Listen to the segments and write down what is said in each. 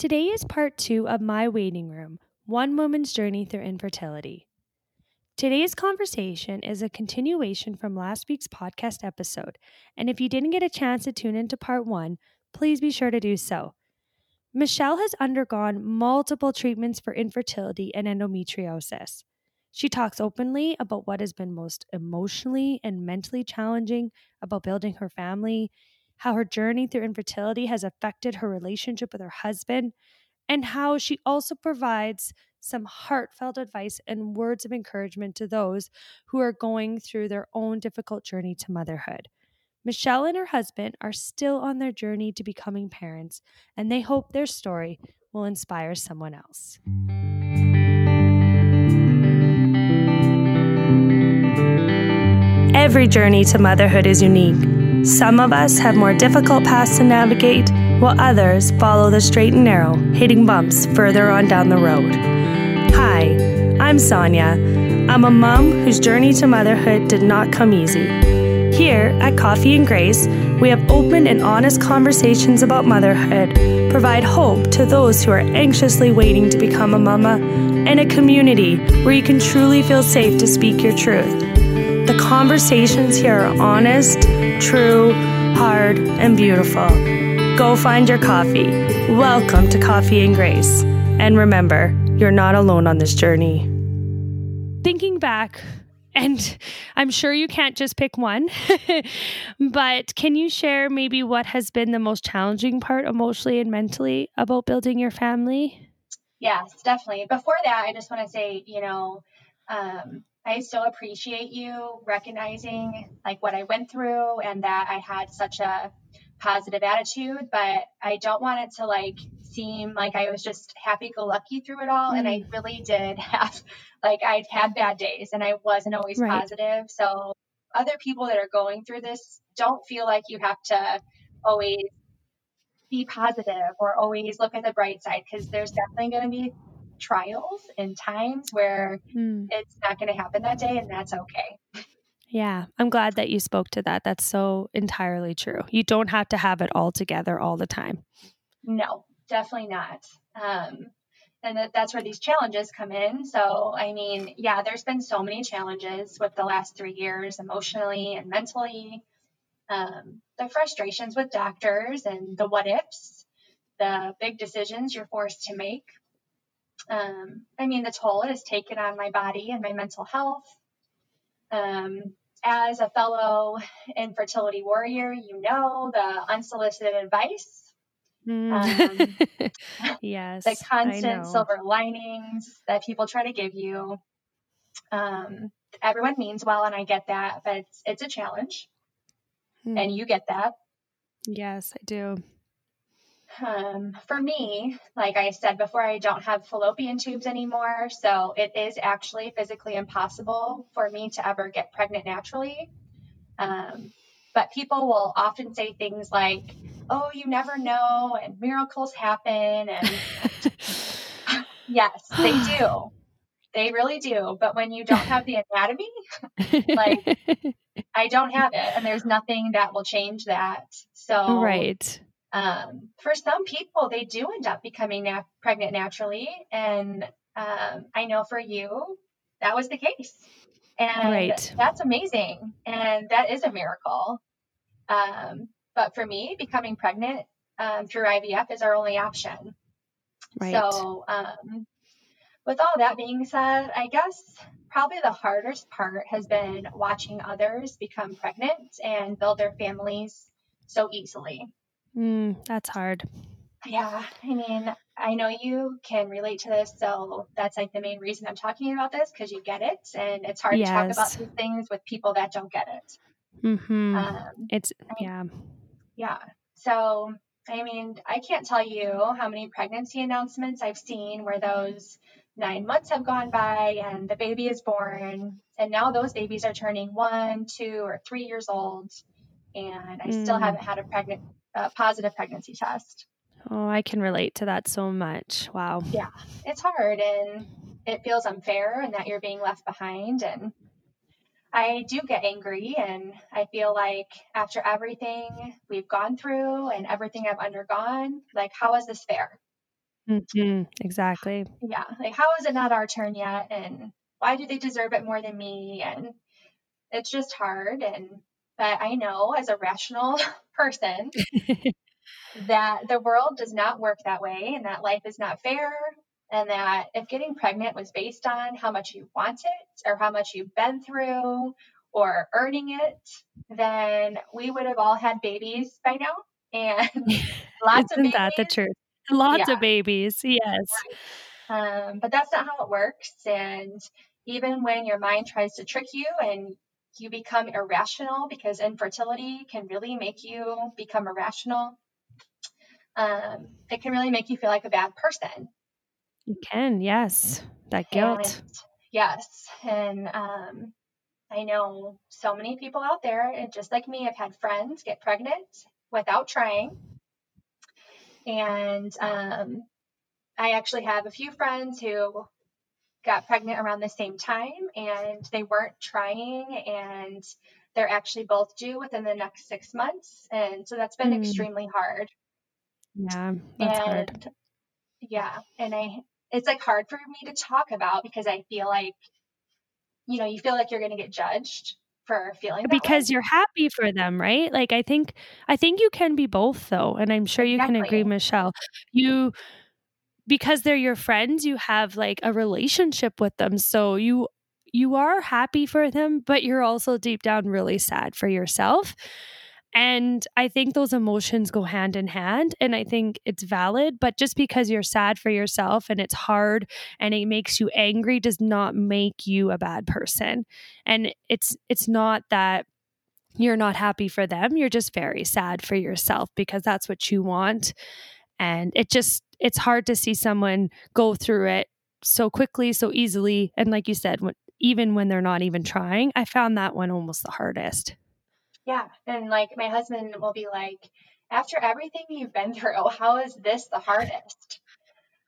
Today is part two of My Waiting Room One Woman's Journey Through Infertility. Today's conversation is a continuation from last week's podcast episode, and if you didn't get a chance to tune into part one, please be sure to do so. Michele has undergone multiple treatments for infertility and endometriosis. She talks openly about what has been most emotionally and mentally challenging about building her family, how her journey through infertility has affected her relationship with her husband, and how she also provides some heartfelt advice and words of encouragement to those who are going through their own difficult journey to motherhood. Michele and her husband are still on their journey to becoming parents, and they hope their story will inspire someone else. Every journey to motherhood is unique. Some of us have more difficult paths to navigate, while others follow the straight and narrow, hitting bumps further on down the road. Hi, I'm Sonia. I'm a mom whose journey to motherhood did not come easy. Here at Coffee and Grace, we have open and honest conversations about motherhood, provide hope to those who are anxiously waiting to become a mama, and a community where you can truly feel safe to speak your truth. The conversations here are honest, true, hard, and beautiful. Go find your coffee. Welcome to Coffee and Grace. And remember, you're not alone on this journey. Thinking back, and I'm sure you can't just pick one, but can you share maybe what has been the most challenging part emotionally and mentally about building your family? Yes, definitely. Before that, I just want to say, you know, um, I still appreciate you recognizing like what I went through and that I had such a positive attitude, but I don't want it to like seem like I was just happy go lucky through it all. Mm. And I mm. really did have like I'd had bad days and I wasn't always right. positive. So other people that are going through this don't feel like you have to always be positive or always look at the bright side because there's definitely going to be trials and times where mm. it's not going to happen that day, and that's okay. Yeah, I'm glad that you spoke to that. That's so entirely true. You don't have to have it all together all the time. No, definitely not. Um, and that, that's where these challenges come in. So, I mean, yeah, there's been so many challenges with the last three years, emotionally and mentally. Um, the frustrations with doctors and the what ifs, the big decisions you're forced to make um, I mean, the toll it has taken on my body and my mental health. Um, as a fellow infertility warrior, you know the unsolicited advice. Mm. Um, yes. the constant silver linings that people try to give you. Um, everyone means well, and I get that, but it's, it's a challenge. Mm. And you get that. Yes, I do. Um, for me, like I said before, I don't have fallopian tubes anymore. So it is actually physically impossible for me to ever get pregnant naturally. Um, but people will often say things like, oh, you never know, and miracles happen. And yes, they do. They really do. But when you don't have the anatomy, like I don't have it, and there's nothing that will change that. So, right um, for some people, they do end up becoming na- pregnant naturally. And um, I know for you, that was the case. And right. that's amazing. And that is a miracle. Um, but for me, becoming pregnant um, through IVF is our only option. Right. So, um, with all that being said, I guess probably the hardest part has been watching others become pregnant and build their families so easily. Mm, that's hard. Yeah, I mean, I know you can relate to this, so that's like the main reason I'm talking about this because you get it, and it's hard yes. to talk about these things with people that don't get it. Mm-hmm. Um, it's I mean, yeah, yeah. So I mean, I can't tell you how many pregnancy announcements I've seen where those nine months have gone by and the baby is born, and now those babies are turning one, two, or three years old, and I mm. still haven't had a pregnant a positive pregnancy test. Oh, I can relate to that so much. Wow. Yeah, it's hard and it feels unfair and that you're being left behind. And I do get angry and I feel like after everything we've gone through and everything I've undergone, like, how is this fair? Mm-hmm. Exactly. Yeah. Like, how is it not our turn yet? And why do they deserve it more than me? And it's just hard. And, but I know as a rational person that the world does not work that way and that life is not fair. And that if getting pregnant was based on how much you want it or how much you've been through or earning it, then we would have all had babies by now. And lots of babies. Isn't of that the truth? Lots Yeah. of babies. Yes. Um, but that's not how it works. And even when your mind tries to trick you and you become irrational because infertility can really make you become irrational, um, it can really make you feel like a bad person. You can. Yes. That guilt. And yes. And um, I know so many people out there, and just like me, I've had friends get pregnant without trying. And um, I actually have a few friends who got pregnant around the same time and they weren't trying and they're actually both due within the next six months. And so that's been Mm. extremely hard. Yeah. That's and hard. yeah, and I, it's like hard for me to talk about because I feel like, you know, you feel like you're going to get judged for feeling that way. Because you're happy for them, right? Like I think I think you can be both though, and I'm sure you can agree, Michele. You because they're your friends, you have like a relationship with them. So you you are happy for them, but you're also deep down really sad for yourself. And I think those emotions go hand in hand. And I think it's valid. But just because you're sad for yourself and it's hard and it makes you angry does not make you a bad person. And it's it's not that you're not happy for them. You're just very sad for yourself because that's what you want. And it just it's hard to see someone go through it so quickly, so easily. And like you said, when, even when they're not even trying, I found that one almost the hardest. Yeah. And like my husband will be like, after everything you've been through, how is this the hardest?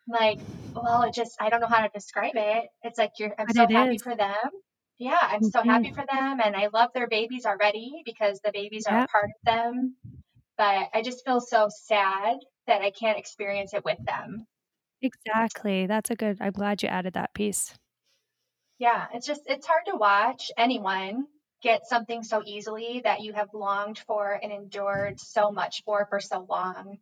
Like, well, it just, I don't know how to describe it. It's like, you're, I'm But so happy is. for them. Yeah. I'm so Mhm. happy for them. And I love their babies already because the babies are a part of them. But I just feel so sad that I can't experience it with them. Exactly. That's a good, I'm glad you added that piece. Yeah. It's just, it's hard to watch anyone get something so easily that you have longed for and endured so much for for so long.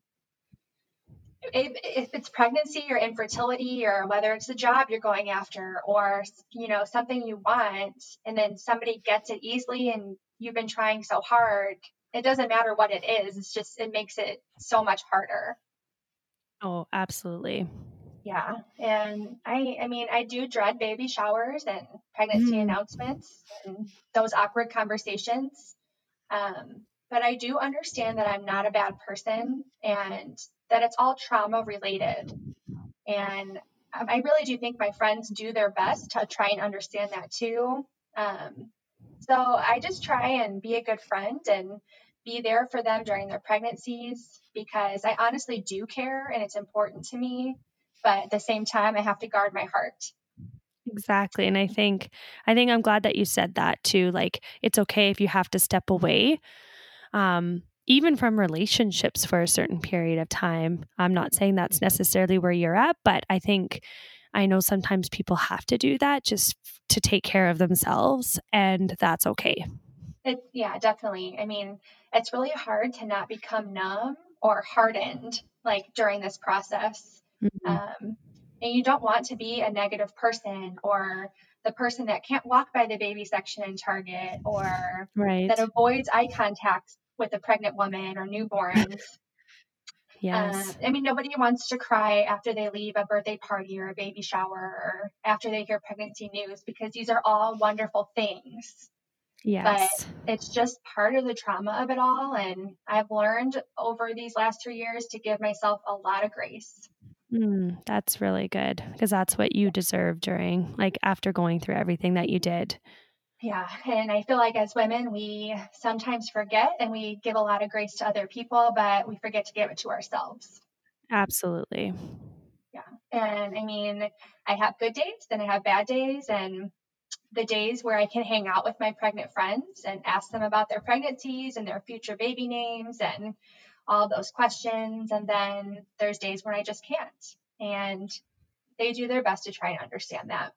if, if it's pregnancy or infertility or whether it's the job you're going after or you know something you want and then somebody gets it easily and you've been trying so hard it doesn't matter what it is it's just it makes it so much harder Oh, absolutely. yeah and i i mean i do dread baby showers and pregnancy Mm. announcements and those awkward conversations um, but i do understand that i'm not a bad person and that it's all trauma related and i really do think my friends do their best to try and understand that too um, so i just try and be a good friend and be there for them during their pregnancies because i honestly do care and it's important to me but at the same time i have to guard my heart Exactly. And I think I think I'm glad that you said that too. Like it's okay if you have to step away. Um even from relationships for a certain period of time. I'm not saying that's necessarily where you're at, but I think I know sometimes people have to do that just to take care of themselves and that's okay. It, yeah, definitely. I mean, it's really hard to not become numb or hardened like during this process. Mhm. Um, and you don't want to be a negative person or the person that can't walk by the baby section in Target or Right. that avoids eye contact with a pregnant woman or newborns. Yes. Uh, I mean, nobody wants to cry after they leave a birthday party or a baby shower or after they hear pregnancy news because these are all wonderful things. yes. But it's just part of the trauma of it all. And I've learned over these last three years to give myself a lot of grace. Mm, that's really good because that's what you deserve during like after going through everything that you did. Yeah. And I feel like as women, we sometimes forget and we give a lot of grace to other people, but we forget to give it to ourselves. Absolutely. Yeah. And I mean, I have good days and I have bad days. And the days where I can hang out with my pregnant friends and ask them about their pregnancies and their future baby names and all those questions. And then there's days when I just can't. and they do their best to try and understand that.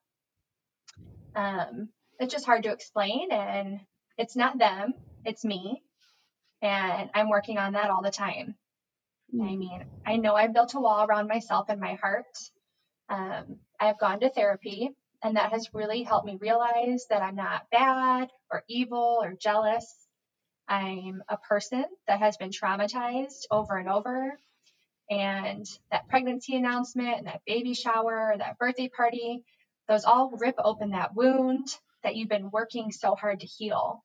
Um, it's just hard to explain, and it's not them, it's me. And I'm working on that all the time. I hmm. mean, I know I've built a wall around myself and my heart. Um, I've gone to therapy, and that has really helped me realize that I'm not bad or evil or jealous. I'm a person that has been traumatized over and over. And that pregnancy announcement and that baby shower, that birthday party, those all rip open that wound that you've been working so hard to heal.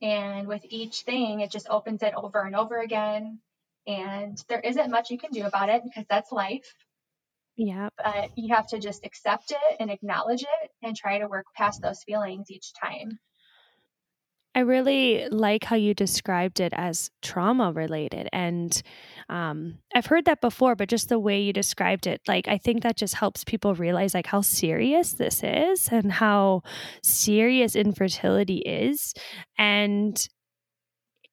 And with each thing, it just opens it over and over again. And there isn't much you can do about it because that's life. Yeah. But you have to just accept it and acknowledge it and try to work past those feelings each time. I really like how you described it as trauma related. And um, I've heard that before, but just the way you described it, like, I think that just helps people realize, like, how serious this is and how serious infertility is. And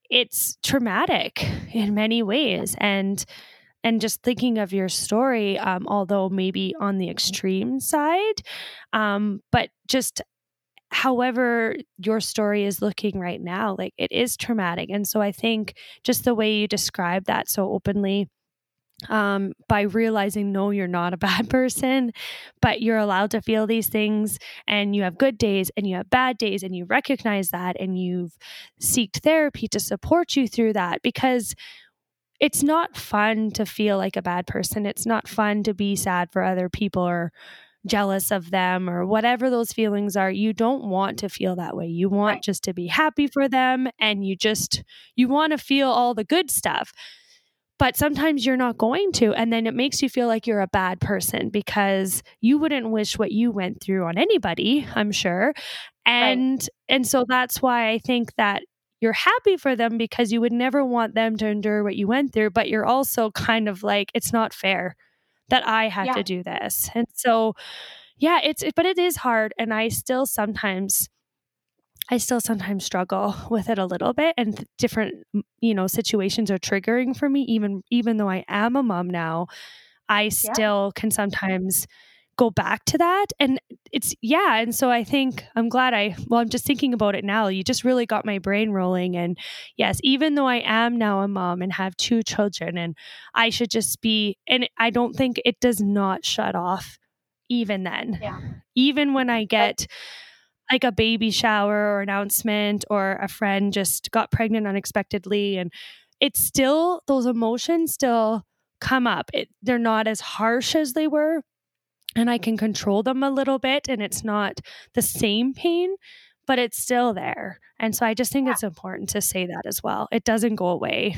it's traumatic in many ways. And and just thinking of your story, um, although maybe on the extreme side, um, but just however your story is looking right now, like it is traumatic. And so I think just the way you describe that so openly um, by realizing no you're not a bad person but you're allowed to feel these things and you have good days and you have bad days and you recognize that and you've seeked therapy to support you through that because it's not fun to feel like a bad person it's not fun to be sad for other people or jealous of them or whatever those feelings are you don't want to feel that way you want right. just to be happy for them and you just you want to feel all the good stuff but sometimes you're not going to and then it makes you feel like you're a bad person because you wouldn't wish what you went through on anybody i'm sure and right. and so that's why i think that you're happy for them because you would never want them to endure what you went through but you're also kind of like it's not fair that I had yeah. to do this. And so, yeah, it's, it, but it is hard. And I still sometimes, I still sometimes struggle with it a little bit and different, you know, situations are triggering for me, even, even though I am a mom now, I still yeah. can sometimes go back to that and it's yeah and so i think i'm glad i well i'm just thinking about it now you just really got my brain rolling and yes even though i am now a mom and have two children and i should just be and i don't think it does not shut off even then yeah. even when i get like a baby shower or announcement or a friend just got pregnant unexpectedly and it's still those emotions still come up it, they're not as harsh as they were and I can control them a little bit and it's not the same pain, but it's still there. And so I just think yeah. it's important to say that as well. It doesn't go away.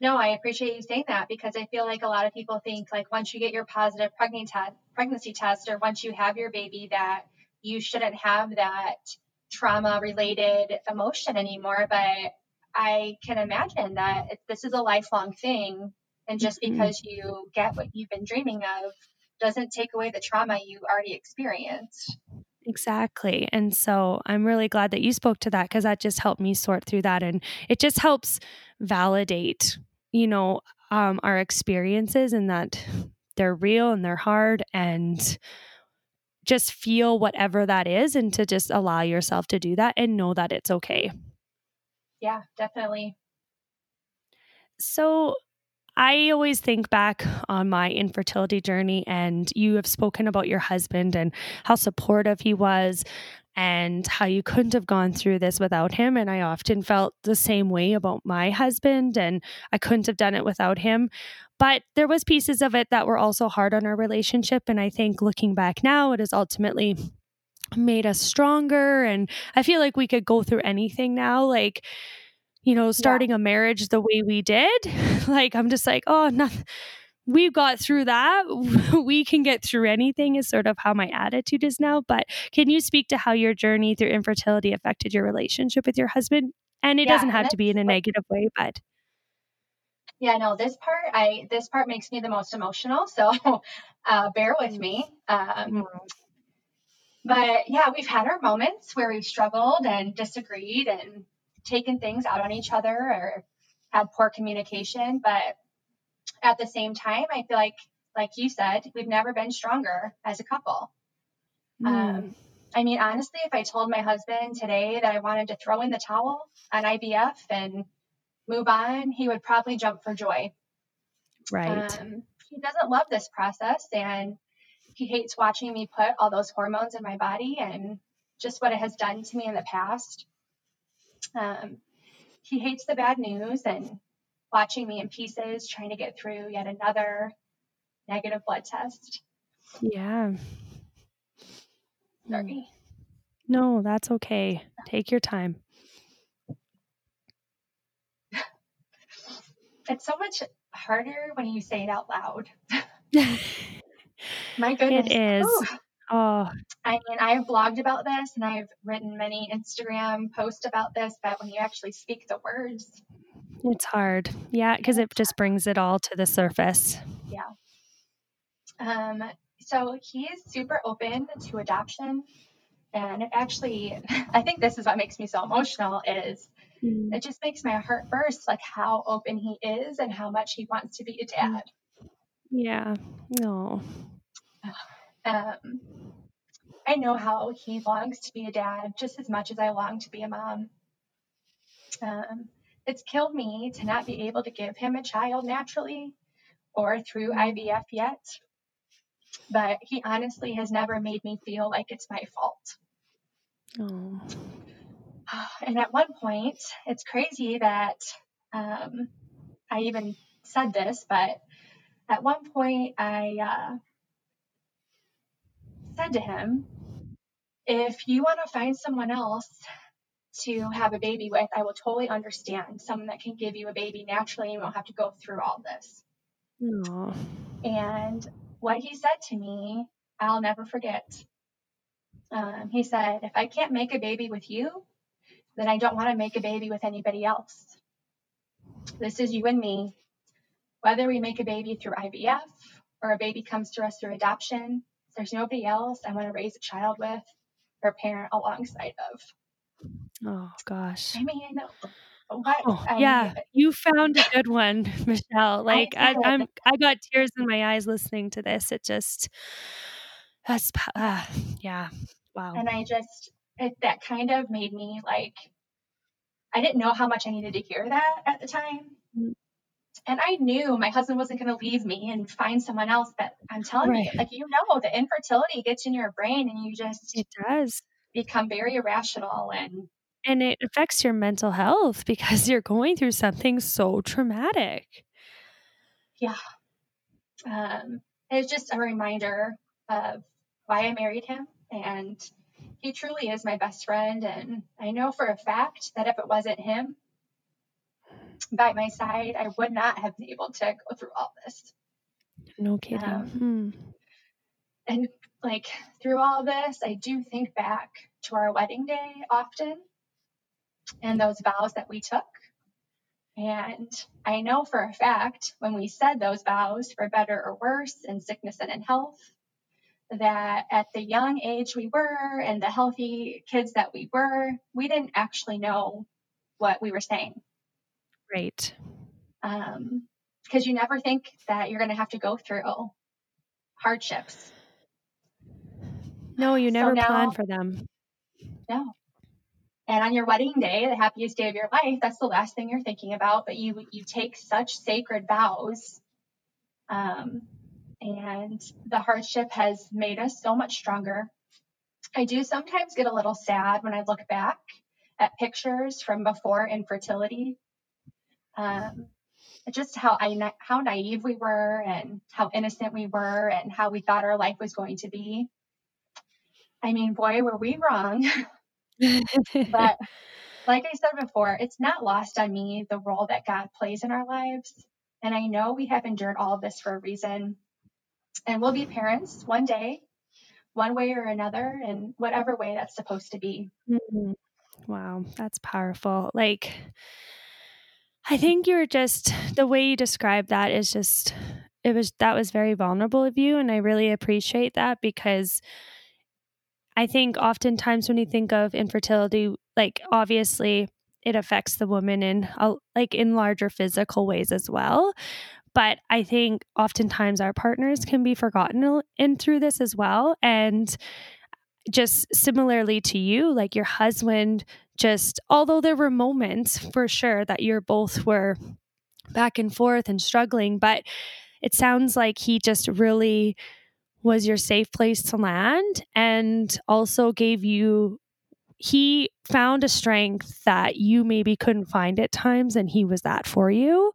No, I appreciate you saying that because I feel like a lot of people think like once you get your positive pregnancy test or once you have your baby that you shouldn't have that trauma related emotion anymore. But I can imagine that this is a lifelong thing. And just mm-hmm. because you get what you've been dreaming of doesn't take away the trauma you already experienced. Exactly. And so I'm really glad that you spoke to that because that just helped me sort through that. And it just helps validate, you know, um, our experiences and that they're real and they're hard and just feel whatever that is and to just allow yourself to do that and know that it's okay. Yeah, definitely. So, I always think back on my infertility journey, and you have spoken about your husband and how supportive he was, and how you couldn't have gone through this without him. And I often felt the same way about my husband, and I couldn't have done it without him. But there was pieces of it that were also hard on our relationship, and I think looking back now, it has ultimately made us stronger. And I feel like we could go through anything now, like you know, starting yeah. a marriage the way we did. like, I'm just like, oh, nothing. We got through that. we can get through anything, is sort of how my attitude is now. But can you speak to how your journey through infertility affected your relationship with your husband? And it yeah, doesn't have to be in a negative way, but yeah no this part i this part makes me the most emotional so uh, bear with me um, but yeah we've had our moments where we've struggled and disagreed and taken things out on each other or had poor communication. But at the same time, I feel like like you said, we've never been stronger as a couple. Mm. Um, I mean, honestly, if I told my husband today that I wanted to throw in the towel on IVF and move on, he would probably jump for joy. Right. Um, he doesn't love this process and he hates watching me put all those hormones in my body and just what it has done to me in the past. Um, he hates the bad news and watching me in pieces trying to get through yet another negative blood test. Yeah. Sorry. No, that's okay. Take your time. It's so much harder when you say it out loud. My goodness. It is. Ooh. Oh. I mean, I've blogged about this and I've written many Instagram posts about this, but when you actually speak the words, it's hard. Yeah, because it just brings it all to the surface. Yeah. Um, so he is super open to adoption. And it actually, I think this is what makes me so emotional is mm. it just makes my heart burst, like how open he is and how much he wants to be a dad. Yeah. No. Um, I know how he longs to be a dad just as much as I long to be a mom. Um, it's killed me to not be able to give him a child naturally or through IVF yet. But he honestly has never made me feel like it's my fault. Oh. And at one point, it's crazy that um, I even said this, but at one point I uh, said to him, if you want to find someone else to have a baby with, I will totally understand someone that can give you a baby naturally you won't have to go through all this. Aww. And what he said to me, I'll never forget. Um, he said, If I can't make a baby with you, then I don't want to make a baby with anybody else. This is you and me. Whether we make a baby through IVF or a baby comes to us through adoption, there's nobody else I want to raise a child with or parent alongside of. Oh gosh. I mean, what? Oh, I yeah, you found a good one, Michele. Like I, I, am I got tears in my eyes listening to this. It just, that's, uh, yeah, wow. And I just, it, that kind of made me like, I didn't know how much I needed to hear that at the time. And I knew my husband wasn't going to leave me and find someone else. But I'm telling right. you, like you know, the infertility gets in your brain, and you just it does become very irrational and and it affects your mental health because you're going through something so traumatic. Yeah. Um, it's just a reminder of why I married him. And he truly is my best friend. And I know for a fact that if it wasn't him by my side, I would not have been able to go through all this. No kidding. Um, hmm. And like through all this, I do think back to our wedding day often and those vows that we took. And I know for a fact when we said those vows, for better or worse, in sickness and in health, that at the young age we were and the healthy kids that we were, we didn't actually know what we were saying. Right. Um, because you never think that you're going to have to go through hardships. No, you never so now, plan for them. No. And on your wedding day, the happiest day of your life, that's the last thing you're thinking about. But you you take such sacred vows. Um, and the hardship has made us so much stronger. I do sometimes get a little sad when I look back at pictures from before infertility. Um, just how I how naive we were and how innocent we were and how we thought our life was going to be. I mean, boy, were we wrong. but like I said before, it's not lost on me the role that God plays in our lives. And I know we have endured all of this for a reason. And we'll be parents one day, one way or another, in whatever way that's supposed to be. Mm-hmm. Wow, that's powerful. Like, I think you're just, the way you describe that is just, it was, that was very vulnerable of you. And I really appreciate that because I think oftentimes when you think of infertility, like obviously it affects the woman in like in larger physical ways as well. But I think oftentimes our partners can be forgotten in through this as well. And just similarly to you, like your husband, just although there were moments for sure that you're both were back and forth and struggling, but it sounds like he just really was your safe place to land and also gave you he found a strength that you maybe couldn't find at times and he was that for you.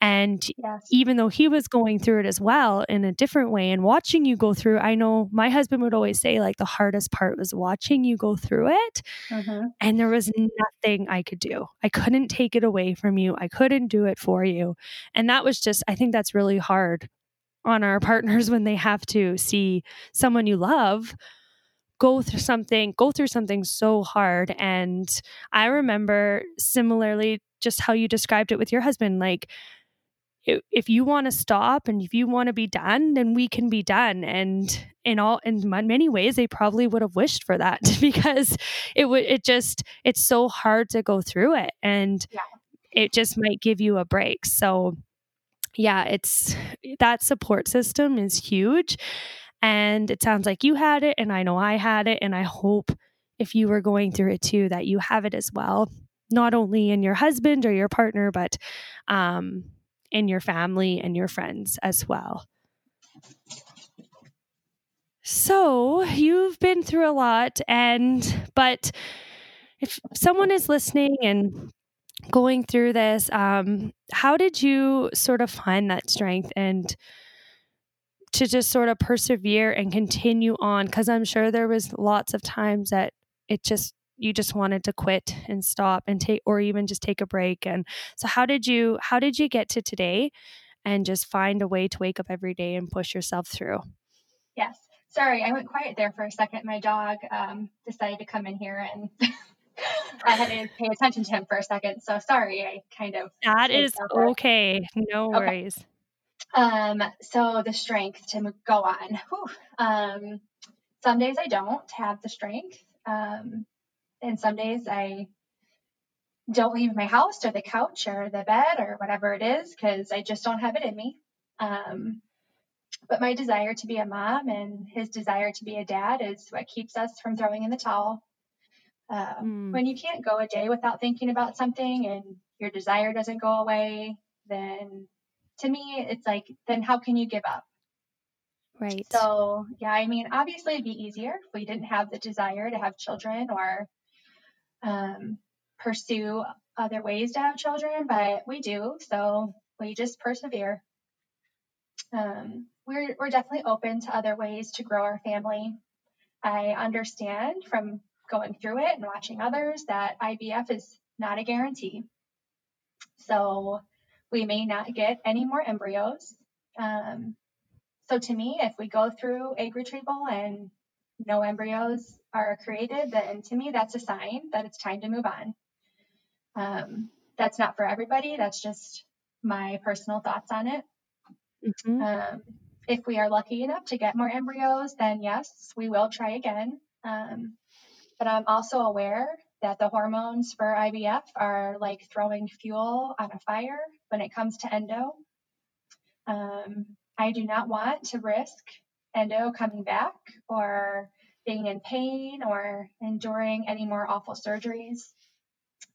And yes. even though he was going through it as well in a different way and watching you go through i know my husband would always say like the hardest part was watching you go through it. Mm-hmm. and there was nothing i could do. I couldn't take it away from you. I couldn't do it for you. And that was just i think that's really hard on our partners when they have to see someone you love go through something go through something so hard and i remember similarly just how you described it with your husband like if you want to stop and if you want to be done then we can be done and in all in many ways they probably would have wished for that because it would it just it's so hard to go through it and yeah. it just might give you a break so yeah, it's that support system is huge. And it sounds like you had it, and I know I had it. And I hope if you were going through it too, that you have it as well, not only in your husband or your partner, but um, in your family and your friends as well. So you've been through a lot, and but if someone is listening and going through this, um, how did you sort of find that strength and to just sort of persevere and continue on? Because I'm sure there was lots of times that it just you just wanted to quit and stop and take or even just take a break and so how did you how did you get to today and just find a way to wake up every day and push yourself through yes sorry i went quiet there for a second my dog um, decided to come in here and I had to pay attention to him for a second. So sorry, I kind of. That is okay. No worries. Okay. Um, so the strength to go on. Whew. Um, some days I don't have the strength. Um, and some days I don't leave my house or the couch or the bed or whatever it is because I just don't have it in me. Um, but my desire to be a mom and his desire to be a dad is what keeps us from throwing in the towel. Um, mm. When you can't go a day without thinking about something and your desire doesn't go away, then to me, it's like, then how can you give up? Right. So, yeah, I mean, obviously it'd be easier if we didn't have the desire to have children or um, pursue other ways to have children, but we do. So we just persevere. Um, we're, we're definitely open to other ways to grow our family. I understand from going through it and watching others that IVF is not a guarantee. So we may not get any more embryos. Um, so to me, if we go through egg retrieval and no embryos are created, then to me that's a sign that it's time to move on. Um, that's not for everybody. That's just my personal thoughts on it. Mm-hmm. Um, if we are lucky enough to get more embryos, then yes, we will try again. Um, but I'm also aware that the hormones for IVF are like throwing fuel on a fire when it comes to endo. Um, I do not want to risk endo coming back or being in pain or enduring any more awful surgeries.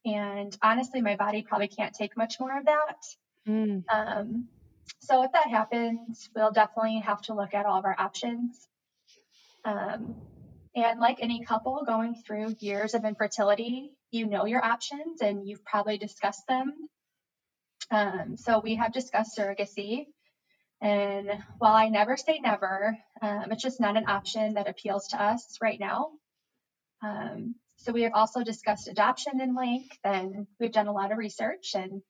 And honestly, my body probably can't take much more of that. Mm. Um, so if that happens, we'll definitely have to look at all of our options. Um, and like any couple going through years of infertility, you know your options and you've probably discussed them. Um, so we have discussed surrogacy. And while I never say never, um, it's just not an option that appeals to us right now. Um, so we have also discussed adoption in length, and we've done a lot of research and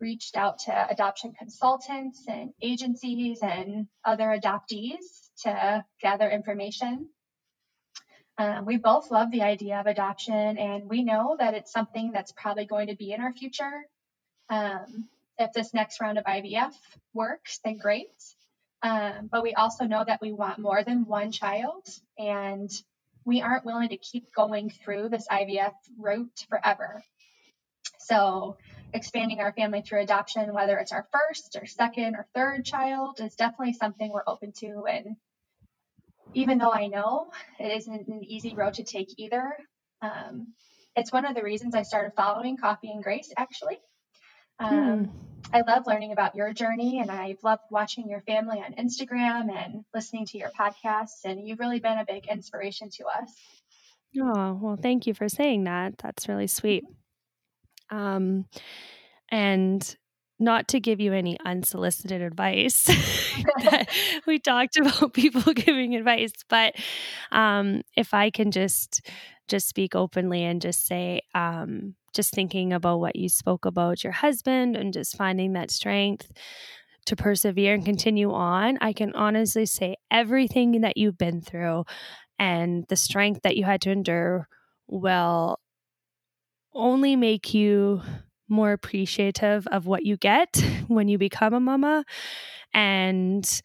reached out to adoption consultants and agencies and other adoptees to gather information. Um, we both love the idea of adoption, and we know that it's something that's probably going to be in our future. Um, if this next round of IVF works, then great. Um, but we also know that we want more than one child, and we aren't willing to keep going through this IVF route forever. So expanding our family through adoption, whether it's our first or second or third child, is definitely something we're open to. And even though I know it isn't an easy road to take either, um, it's one of the reasons I started following Coffee and Grace actually. Um, hmm. I love learning about your journey and I've loved watching your family on Instagram and listening to your podcasts. And you've really been a big inspiration to us. Oh, well, thank you for saying that. That's really sweet. Um, and not to give you any unsolicited advice. we talked about people giving advice, but um, if I can just just speak openly and just say, um, just thinking about what you spoke about your husband and just finding that strength to persevere and continue on, I can honestly say everything that you've been through and the strength that you had to endure will only make you more appreciative of what you get when you become a mama and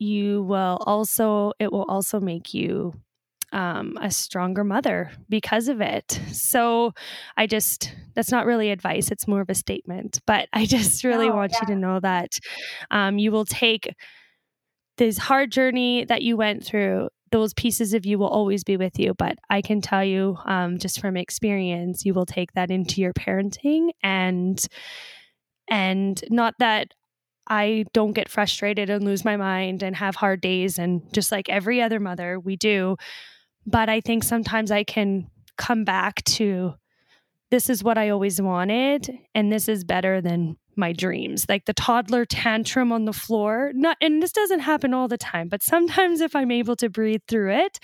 you will also it will also make you um, a stronger mother because of it. So I just, that's not really advice, it's more of a statement. But I just really oh, want yeah. you to know that um, you will take this hard journey that you went through. Those pieces of you will always be with you. But I can tell you, um, just from experience, you will take that into your parenting and, and not that I don't get frustrated and lose my mind and have hard days. And just like every other mother, we do. But I think sometimes I can come back to this is what I always wanted, and this is better than my dreams. Like the toddler tantrum on the floor. Not and this doesn't happen all the time, but sometimes if I'm able to breathe through it,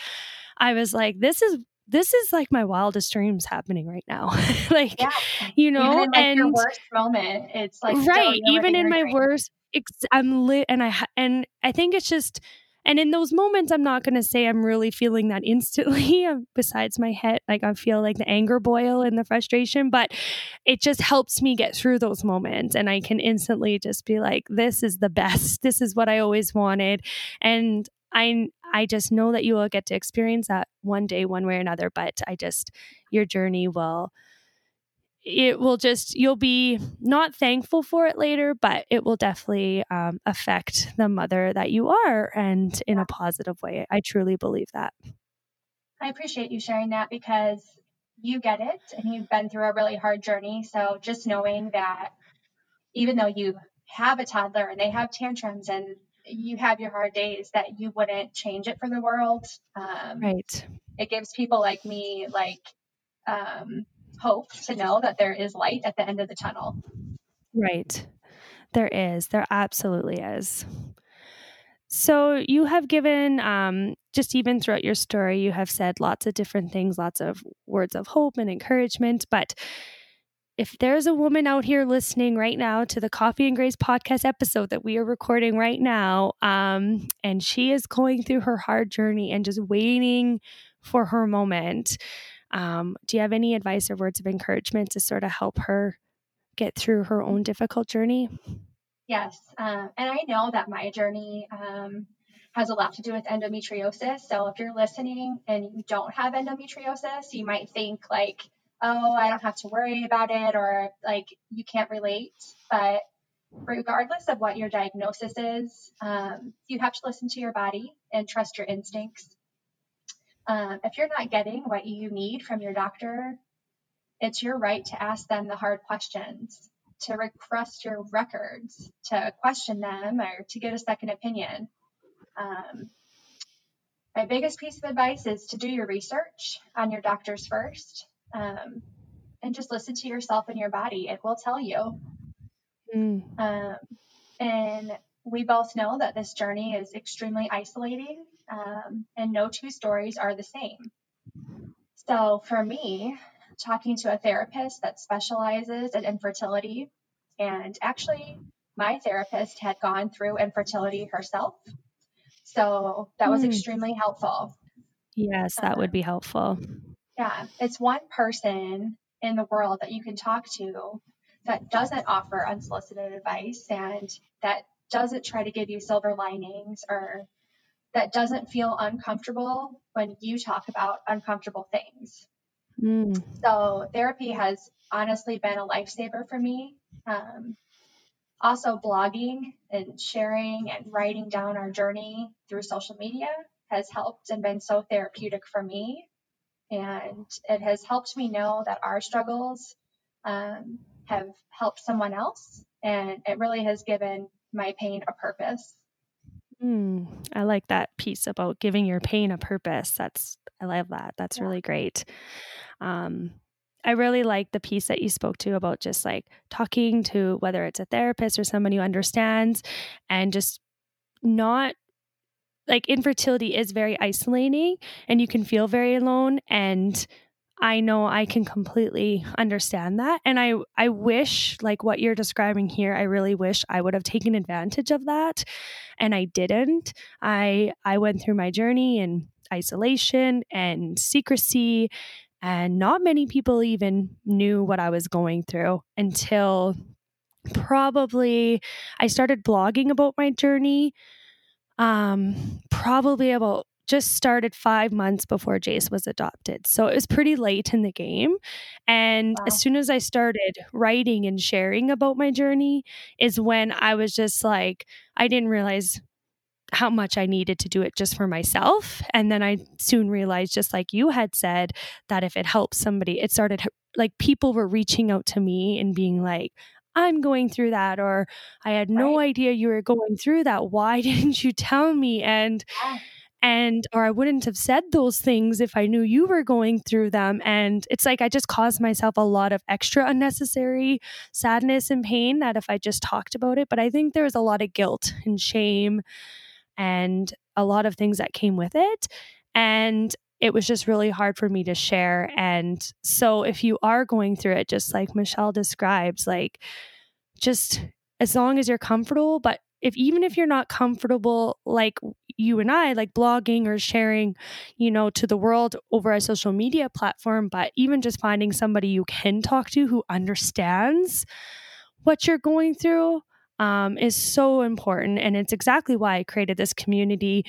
I was like, this is this is like my wildest dreams happening right now. like, yeah. you know, even in, like, and your worst moment, it's like right. Even in my dream. worst, I'm lit, and I and I think it's just and in those moments, I'm not going to say I'm really feeling that instantly, besides my head. Like I feel like the anger boil and the frustration, but it just helps me get through those moments. And I can instantly just be like, this is the best. This is what I always wanted. And I, I just know that you will get to experience that one day, one way or another. But I just, your journey will it will just you'll be not thankful for it later but it will definitely um, affect the mother that you are and in a positive way. I truly believe that. I appreciate you sharing that because you get it and you've been through a really hard journey. So just knowing that even though you have a toddler and they have tantrums and you have your hard days that you wouldn't change it for the world. Um, right. it gives people like me like um, hope to know that there is light at the end of the tunnel. Right. There is. There absolutely is. So you have given, um, just even throughout your story, you have said lots of different things, lots of words of hope and encouragement. But if there's a woman out here listening right now to the Coffee and Grace podcast episode that we are recording right now, um, and she is going through her hard journey and just waiting for her moment, um, do you have any advice or words of encouragement to sort of help her get through her own difficult journey? Yes. Um, and I know that my journey um, has a lot to do with endometriosis. So if you're listening and you don't have endometriosis, you might think like, oh, I don't have to worry about it or like you can't relate. But regardless of what your diagnosis is, um, you have to listen to your body and trust your instincts. Um, if you're not getting what you need from your doctor, it's your right to ask them the hard questions, to request your records, to question them, or to get a second opinion. Um, my biggest piece of advice is to do your research on your doctors first um, and just listen to yourself and your body. It will tell you. Mm. Um, and we both know that this journey is extremely isolating um, and no two stories are the same. So for me, talking to a therapist that specializes in infertility, and actually, my therapist had gone through infertility herself. So that was mm. extremely helpful. Yes, that um, would be helpful. Yeah, it's one person in the world that you can talk to that doesn't offer unsolicited advice and that doesn't try to give you silver linings or that doesn't feel uncomfortable when you talk about uncomfortable things. Mm. So therapy has honestly been a lifesaver for me. Um, also, blogging and sharing and writing down our journey through social media has helped and been so therapeutic for me. And it has helped me know that our struggles um, have helped someone else. And it really has given my pain a purpose. Mm, I like that piece about giving your pain a purpose. That's I love that. That's yeah. really great. Um, I really like the piece that you spoke to about just like talking to whether it's a therapist or someone who understands and just not like infertility is very isolating and you can feel very alone and I know I can completely understand that and I I wish like what you're describing here I really wish I would have taken advantage of that and I didn't. I I went through my journey in isolation and secrecy and not many people even knew what I was going through until probably I started blogging about my journey um probably about just started five months before Jace was adopted. So it was pretty late in the game. And wow. as soon as I started writing and sharing about my journey, is when I was just like, I didn't realize how much I needed to do it just for myself. And then I soon realized, just like you had said, that if it helps somebody, it started like people were reaching out to me and being like, I'm going through that, or I had no right. idea you were going through that. Why didn't you tell me? And yeah and or I wouldn't have said those things if I knew you were going through them. And it's like I just caused myself a lot of extra unnecessary sadness and pain that if I just talked about it. But I think there was a lot of guilt and shame and a lot of things that came with it. And it was just really hard for me to share. And so if you are going through it just like Michele describes like just as long as you're comfortable but if even if you're not comfortable like you and I like blogging or sharing, you know, to the world over a social media platform, but even just finding somebody you can talk to who understands what you're going through um, is so important. And it's exactly why I created this community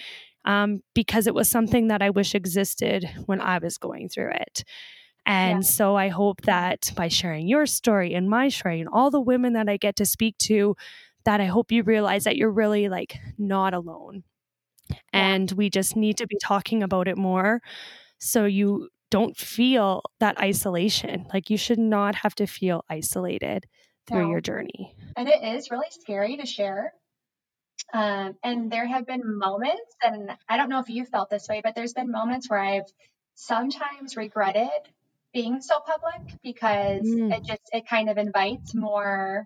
um, because it was something that I wish existed when I was going through it. And yeah. so I hope that by sharing your story and my story and all the women that I get to speak to, that I hope you realize that you're really like not alone. And we just need to be talking about it more so you don't feel that isolation. Like you should not have to feel isolated through no. your journey. And it is really scary to share. Um, and there have been moments, and I don't know if you felt this way, but there's been moments where I've sometimes regretted being so public because mm. it just it kind of invites more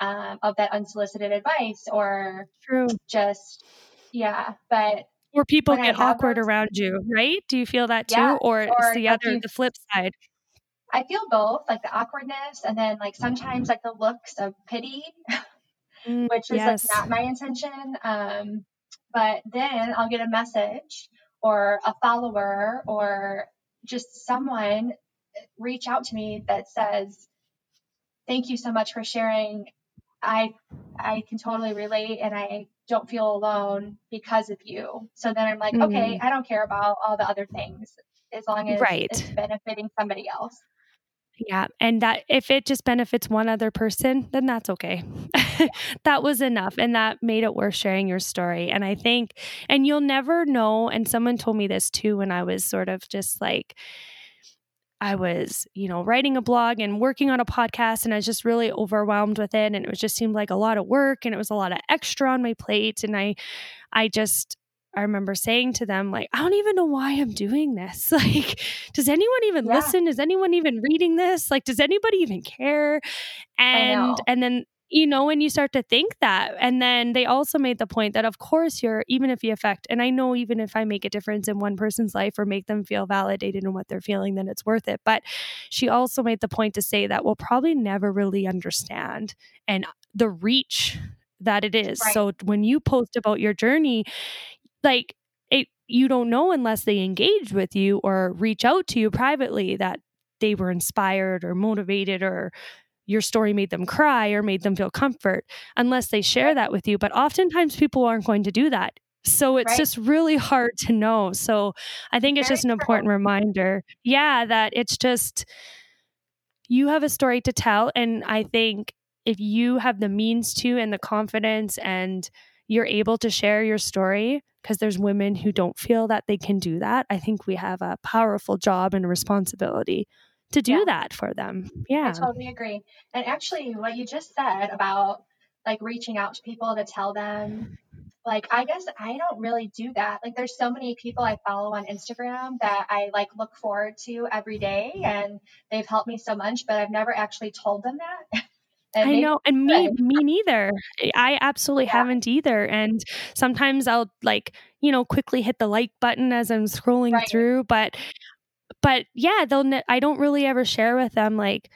um, of that unsolicited advice or True. just yeah but or people get awkward those, around you right do you feel that too yeah, or, or the other you, the flip side i feel both like the awkwardness and then like sometimes like the looks of pity mm, which is yes. like not my intention um but then i'll get a message or a follower or just someone reach out to me that says thank you so much for sharing I I can totally relate and I don't feel alone because of you. So then I'm like, mm. okay, I don't care about all the other things as long as right. it's benefiting somebody else. Yeah. And that if it just benefits one other person, then that's okay. that was enough. And that made it worth sharing your story. And I think, and you'll never know. And someone told me this too when I was sort of just like, I was, you know, writing a blog and working on a podcast and I was just really overwhelmed with it and it was just seemed like a lot of work and it was a lot of extra on my plate and I I just I remember saying to them like I don't even know why I'm doing this. Like does anyone even yeah. listen? Is anyone even reading this? Like does anybody even care? And and then you know, when you start to think that. And then they also made the point that, of course, you're, even if you affect, and I know even if I make a difference in one person's life or make them feel validated in what they're feeling, then it's worth it. But she also made the point to say that we'll probably never really understand and the reach that it is. Right. So when you post about your journey, like, it, you don't know unless they engage with you or reach out to you privately that they were inspired or motivated or your story made them cry or made them feel comfort unless they share that with you. But oftentimes people aren't going to do that. So it's Right. just really hard to know. So I think it's Very just an true. important reminder. Yeah, that it's just you have a story to tell. And I think if you have the means to and the confidence and you're able to share your story, because there's women who don't feel that they can do that, I think we have a powerful job and a responsibility to do Yeah. that for them. Yeah. I totally agree. And actually, what you just said about like reaching out to people to tell them, like, I guess I don't really do that. Like, there's so many people I follow on Instagram that I like look forward to every day, and they've helped me so much, but I've never actually told them that. and I maybe know, and me, me neither. I absolutely Yeah. haven't either. And sometimes I'll like, you know, quickly hit the like button as I'm scrolling Right. through, but, but yeah, they'll. Ne- I don't really ever share with them like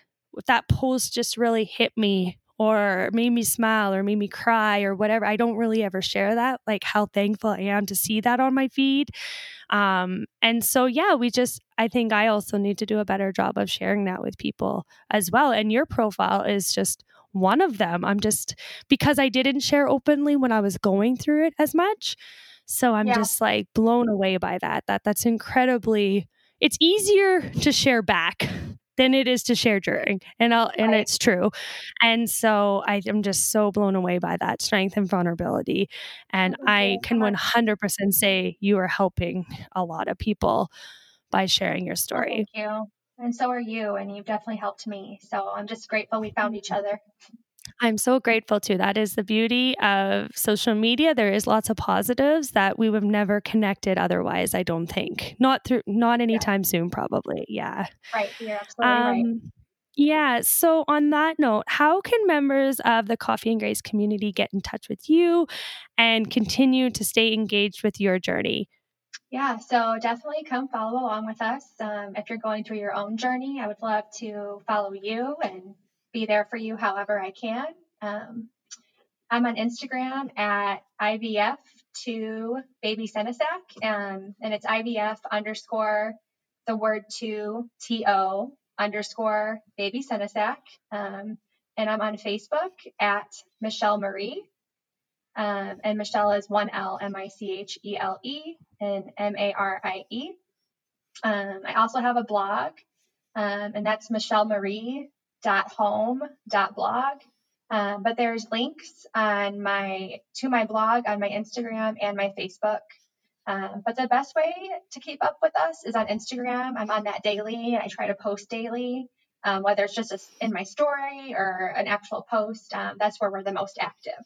that post just really hit me or made me smile or made me cry or whatever. I don't really ever share that, like how thankful I am to see that on my feed. Um, and so, yeah, we just, I think I also need to do a better job of sharing that with people as well. And your profile is just one of them. I'm just, because I didn't share openly when I was going through it as much. So I'm Yeah. just like blown away by that. That that's incredibly, it's easier to share back than it is to share during. And I'll, and Right. it's true. And so I am just so blown away by that strength and vulnerability. And Thank I can 100% say you are helping a lot of people by sharing your oh, story. thank you. And so are you, and you've definitely helped me. So I'm just grateful we found each mm-hmm. other. I'm so grateful too. That is the beauty of social media. There is lots of positives that we would have never connected otherwise, I don't think. Not through not anytime soon, probably. Yeah. Right. You're absolutely right. Um yeah, so on that note, how can members of the Coffee and Grace community get in touch with you and continue to stay engaged with your journey? Yeah, so definitely come follow along with us. Um, if you're going through your own journey, I would love to follow you and be there for you however I can. Um, I'm on Instagram at IVF to baby Senesac, um, and it's IVF underscore the word to TO underscore baby Senesac. Um, and I'm on Facebook at Michele Marie. Um, and Michele is one L, M I C H E L E, and M A R I E. Um, also have a blog, um, and that's michelemarie.home.blog. Um, but there's links on my to my blog on my Instagram and my Facebook. Um, but the best way to keep up with us is on Instagram. I'm on that daily. I try to post daily, um, whether it's just a, in my story or an actual post. Um, that's where we're the most active.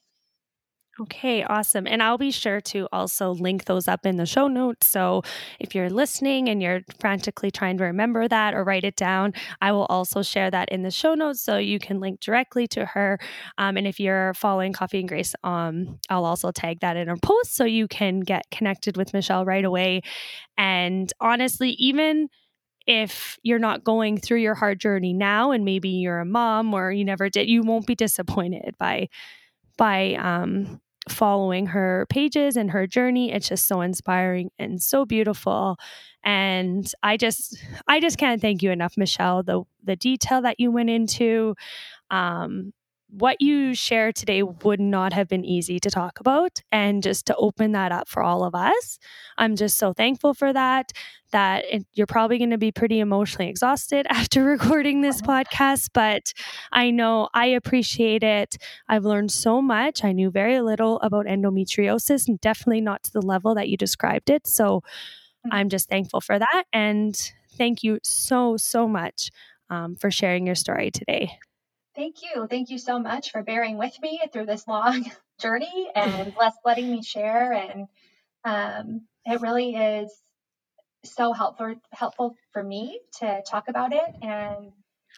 Okay, awesome. And I'll be sure to also link those up in the show notes. So if you're listening and you're frantically trying to remember that or write it down, I will also share that in the show notes so you can link directly to her. Um, and if you're following Coffee and Grace, um, I'll also tag that in our post so you can get connected with Michele right away. And honestly, even if you're not going through your hard journey now and maybe you're a mom or you never did, you won't be disappointed by by um following her pages and her journey. It's just so inspiring and so beautiful. And i just i just can't thank you enough michele. The the detail that you went into um what you shared today would not have been easy to talk about and just to open that up for all of us i'm just so thankful for that that it, you're probably going to be pretty emotionally exhausted after recording this podcast but i know i appreciate it. I've learned so much. I knew very little about endometriosis and definitely not to the level that you described it so i'm just thankful for that and thank you so so much um, for sharing your story today Thank you. Thank you so much for bearing with me through this long journey and bless letting me share. And um, it really is so helpful helpful for me to talk about it and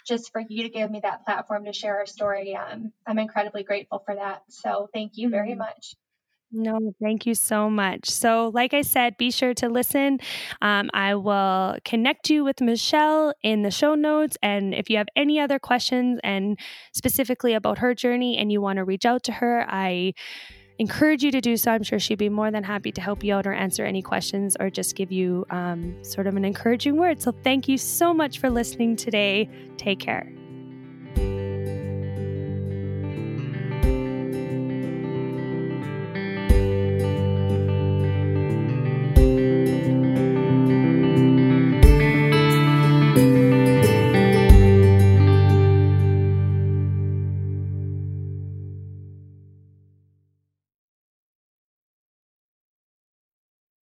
just for you to give me that platform to share our story. Um, I'm incredibly grateful for that. So thank you very Mhm. much. No, thank you so much. So, like I said, be sure to listen. Um, I will connect you with Michele in the show notes. And if you have any other questions and specifically about her journey and you want to reach out to her, I encourage you to do so. I'm sure she'd be more than happy to help you out or answer any questions or just give you um, sort of an encouraging word. So, thank you so much for listening today. Take care.